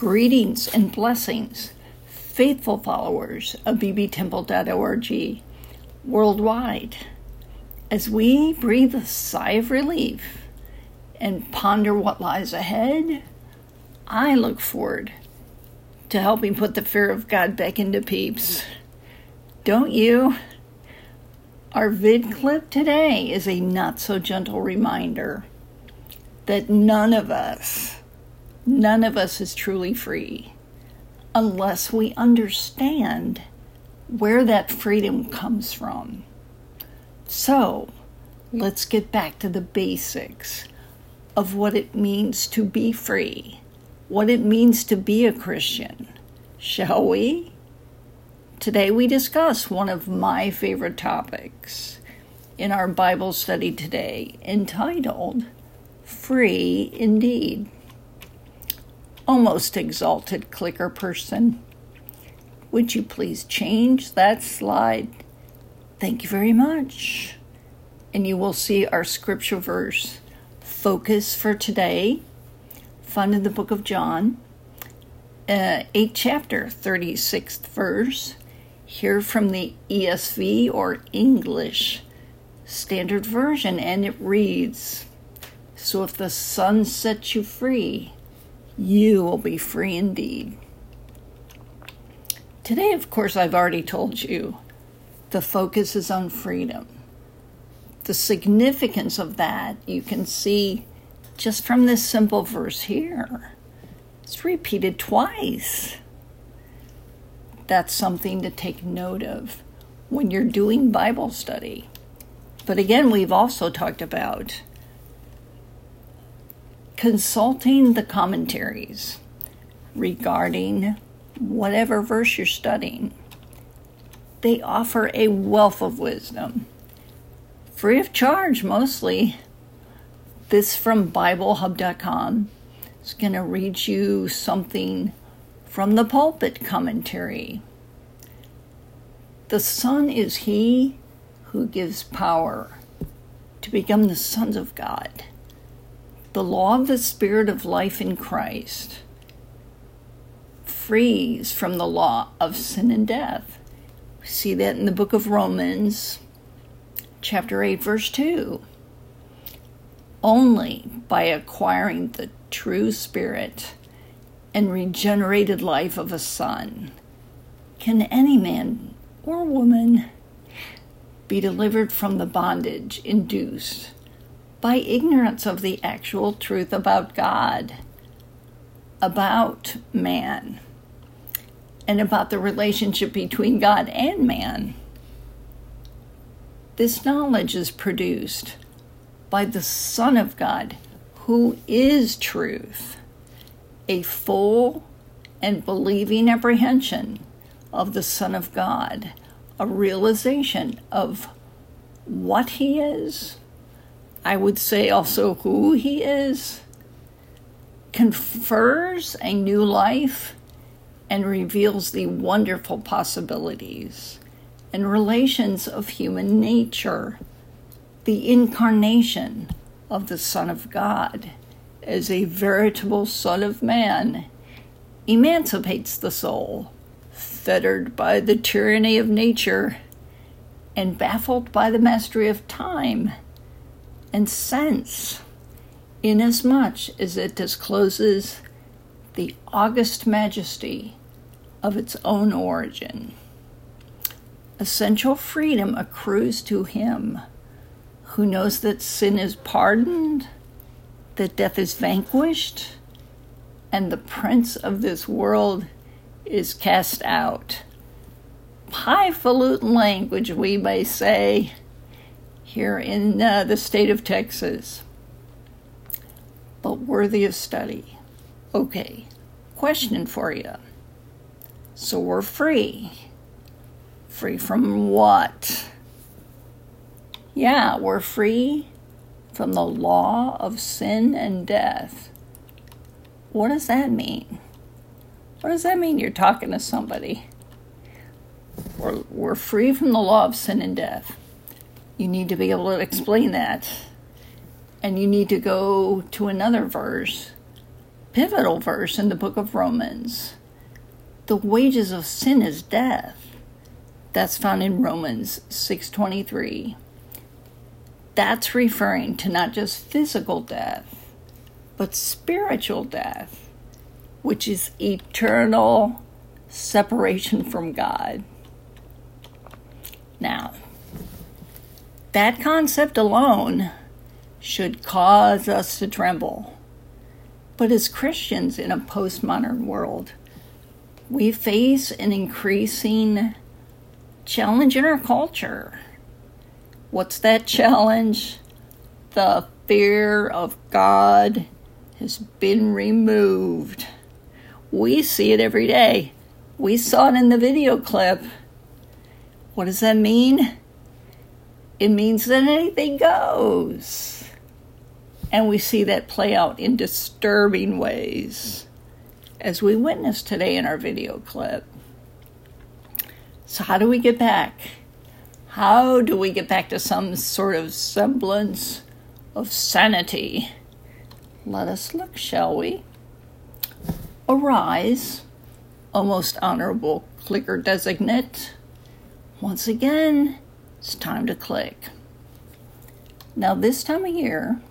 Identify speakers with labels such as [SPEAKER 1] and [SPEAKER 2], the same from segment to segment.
[SPEAKER 1] Greetings and blessings, faithful followers of bbtemple.org worldwide. As we breathe a sigh of relief and ponder what lies ahead, I look forward to helping put the fear of God back into peeps. Don't you? Our vid clip today is a not so gentle reminder that none of us, none of us is truly free unless we understand where that freedom comes from. So, let's get back to the basics of what it means to be free, what it means to be a Christian, shall we? Today we discuss one of my favorite topics in our Bible study today, entitled Free Indeed. Almost exalted clicker person, would you please change that slide? Thank you very much. And you will see our scripture verse. Focus for today, found in the book of John, uh, 8th chapter, 36th verse. Here from the ESV or English Standard Version, and it reads So if the Son sets you free, you will be free indeed. Today, of course, I've already told you the focus is on freedom. The significance of that you can see just from this simple verse here. It's repeated twice that's something to take note of when you're doing Bible study. But again, we've also talked about consulting the commentaries regarding whatever verse you're studying. They offer a wealth of wisdom, free of charge mostly. This from BibleHub.com is going to read you something from the pulpit commentary The Son is He who gives power to become the sons of God. The law of the Spirit of life in Christ frees from the law of sin and death. We see that in the book of Romans, chapter 8, verse 2. Only by acquiring the true Spirit and regenerated life of a son, can any man or woman be delivered from the bondage induced by ignorance of the actual truth about God, about man, and about the relationship between God and man. This knowledge is produced by the Son of God, who is truth a full and believing apprehension of the Son of God, a realization of what He is, I would say also who He is, confers a new life and reveals the wonderful possibilities and relations of human nature, the incarnation of the Son of God. As a veritable Son of Man, emancipates the soul, fettered by the tyranny of nature and baffled by the mastery of time and sense, inasmuch as it discloses the august majesty of its own origin. Essential freedom accrues to him who knows that sin is pardoned that death is vanquished and the prince of this world is cast out. Highfalutin language, we may say, here in uh, the state of Texas, but worthy of study. Okay, question for you. So we're free. Free from what? Yeah, we're free from the law of sin and death. What does that mean? What does that mean you're talking to somebody? We're, we're free from the law of sin and death. You need to be able to explain that. And you need to go to another verse pivotal verse in the book of Romans. The wages of sin is death. That's found in Romans 6:23. That's referring to not just physical death, but spiritual death, which is eternal separation from God. Now, that concept alone should cause us to tremble. But as Christians in a postmodern world, we face an increasing challenge in our culture. What's that challenge? The fear of God has been removed. We see it every day. We saw it in the video clip. What does that mean? It means that anything goes. And we see that play out in disturbing ways, as we witnessed today in our video clip. So, how do we get back? How do we get back to some sort of semblance of sanity? Let us look, shall we? Arise, O most honorable clicker designate. Once again, it's time to click. Now, this time of year,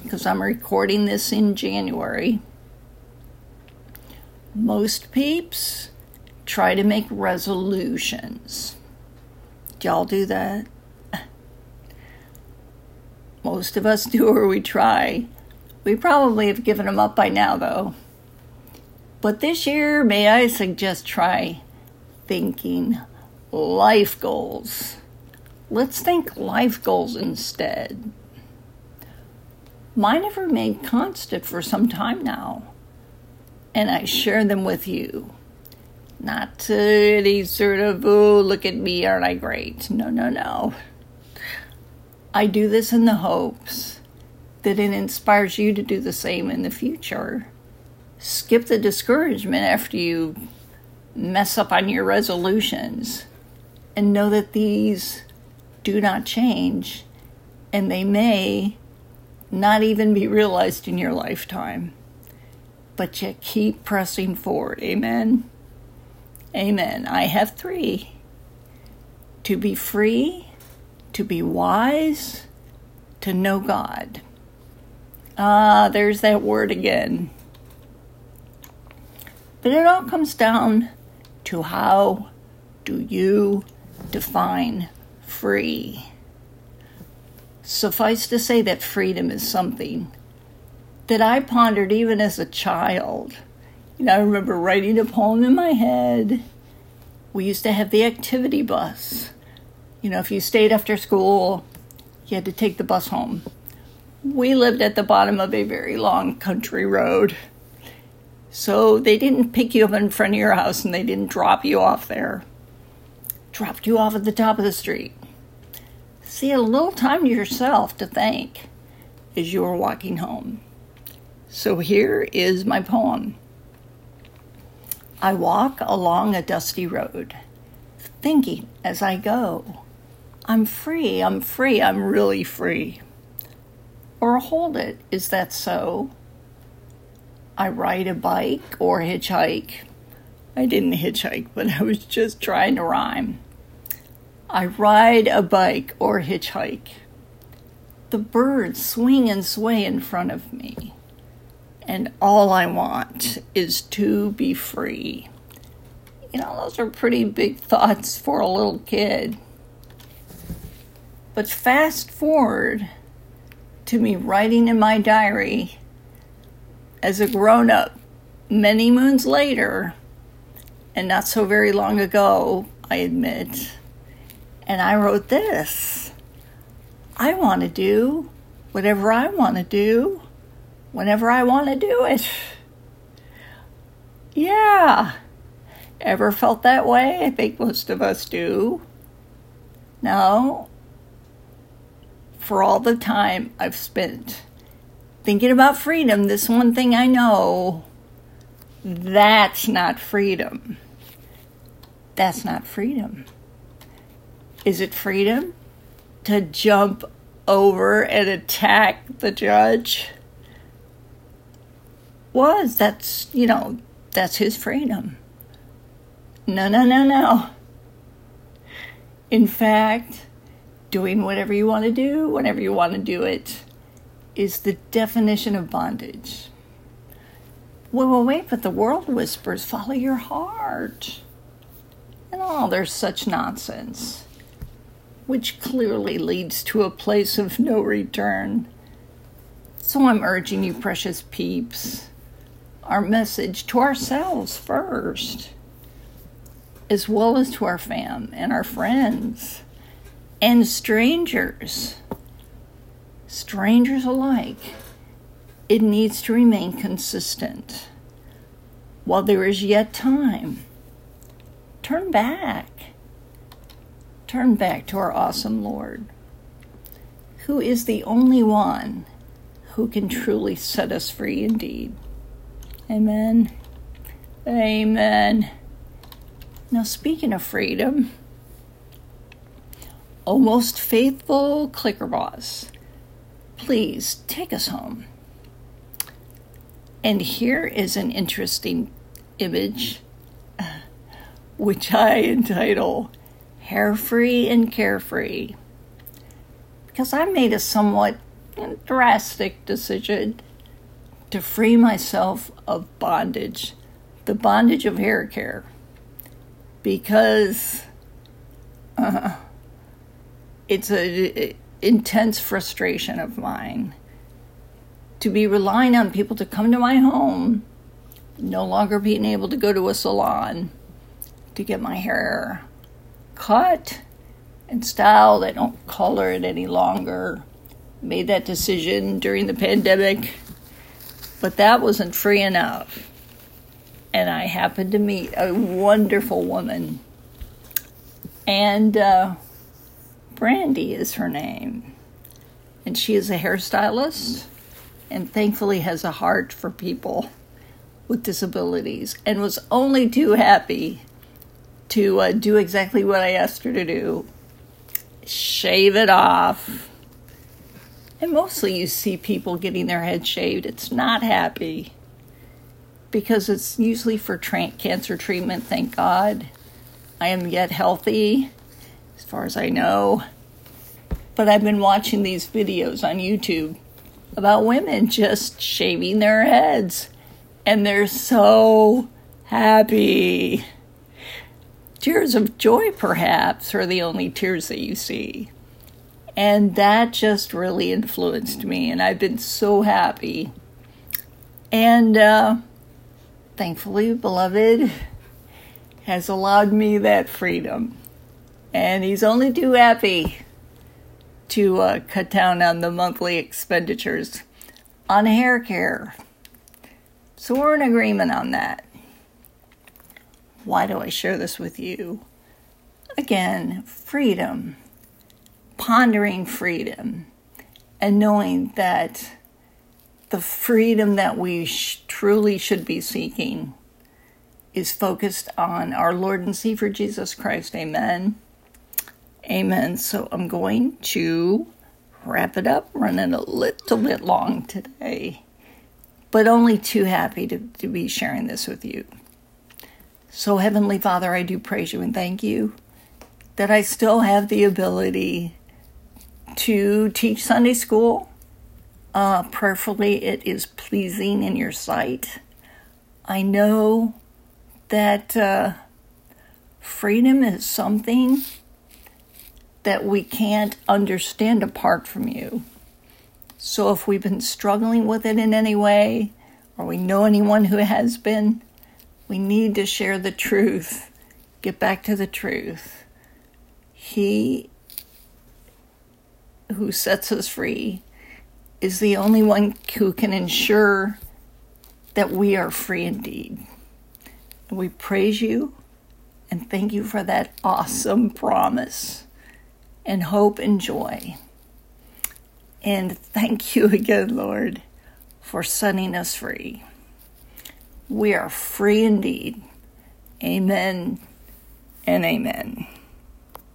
[SPEAKER 1] because I'm recording this in January, most peeps try to make resolutions. Do y'all do that? Most of us do, or we try. We probably have given them up by now, though. But this year, may I suggest try thinking life goals. Let's think life goals instead. Mine have remained constant for some time now, and I share them with you. Not to any sort of, oh, look at me, aren't I great? No, no, no. I do this in the hopes that it inspires you to do the same in the future. Skip the discouragement after you mess up on your resolutions and know that these do not change and they may not even be realized in your lifetime. But you keep pressing forward. Amen. Amen. I have three to be free, to be wise, to know God. Ah, there's that word again. But it all comes down to how do you define free? Suffice to say that freedom is something that I pondered even as a child. You know, I remember writing a poem in my head. We used to have the activity bus. You know, if you stayed after school, you had to take the bus home. We lived at the bottom of a very long country road. So they didn't pick you up in front of your house and they didn't drop you off there. Dropped you off at the top of the street. See, a little time to yourself to thank as you are walking home. So here is my poem. I walk along a dusty road, thinking as I go, I'm free, I'm free, I'm really free. Or hold it, is that so? I ride a bike or hitchhike. I didn't hitchhike, but I was just trying to rhyme. I ride a bike or hitchhike. The birds swing and sway in front of me. And all I want is to be free. You know, those are pretty big thoughts for a little kid. But fast forward to me writing in my diary as a grown up many moons later, and not so very long ago, I admit. And I wrote this I want to do whatever I want to do whenever I want to do it. Yeah. Ever felt that way? I think most of us do. No. For all the time I've spent thinking about freedom, this one thing I know that's not freedom. That's not freedom. Is it freedom to jump over and attack the judge? was. That's, you know, that's his freedom. No, no, no, no. In fact, doing whatever you want to do, whenever you want to do it, is the definition of bondage. Well, well, wait, but the world whispers, follow your heart. And all, there's such nonsense, which clearly leads to a place of no return. So I'm urging you, precious peeps, our message to ourselves first, as well as to our fam and our friends and strangers, strangers alike it needs to remain consistent. While there is yet time, turn back. Turn back to our awesome Lord, who is the only one who can truly set us free indeed. Amen. Amen. Now, speaking of freedom, almost faithful clicker boss, please take us home. And here is an interesting image, which I entitle Hair Free and Carefree. Because I made a somewhat drastic decision to free myself of bondage, the bondage of hair care. Because uh, it's an intense frustration of mine to be relying on people to come to my home, no longer being able to go to a salon to get my hair cut and styled. I don't color it any longer. Made that decision during the pandemic, but that wasn't free enough. And I happened to meet a wonderful woman, and uh, Brandy is her name, and she is a hairstylist and thankfully has a heart for people with disabilities and was only too happy to uh, do exactly what I asked her to do shave it off. And mostly you see people getting their head shaved. It's not happy because it's usually for tra- cancer treatment, thank God. I am yet healthy, as far as I know. But I've been watching these videos on YouTube about women just shaving their heads. And they're so happy. Tears of joy, perhaps, are the only tears that you see. And that just really influenced me, and I've been so happy. And uh, thankfully, Beloved has allowed me that freedom. And he's only too happy to uh, cut down on the monthly expenditures on hair care. So we're in agreement on that. Why do I share this with you? Again, freedom, pondering freedom, and knowing that the freedom that we sh- truly should be seeking is focused on our Lord and Savior Jesus Christ. Amen. Amen. So I'm going to wrap it up, running a little bit long today, but only too happy to, to be sharing this with you. So, Heavenly Father, I do praise you and thank you that I still have the ability to teach Sunday school. Uh, prayerfully, it is pleasing in your sight. I know that uh, freedom is something that we can't understand apart from you. So if we've been struggling with it in any way, or we know anyone who has been, we need to share the truth. Get back to the truth. He who sets us free is the only one who can ensure that we are free indeed. We praise you and thank you for that awesome promise and hope and joy. And thank you again, Lord, for setting us free. We are free indeed. Amen and amen.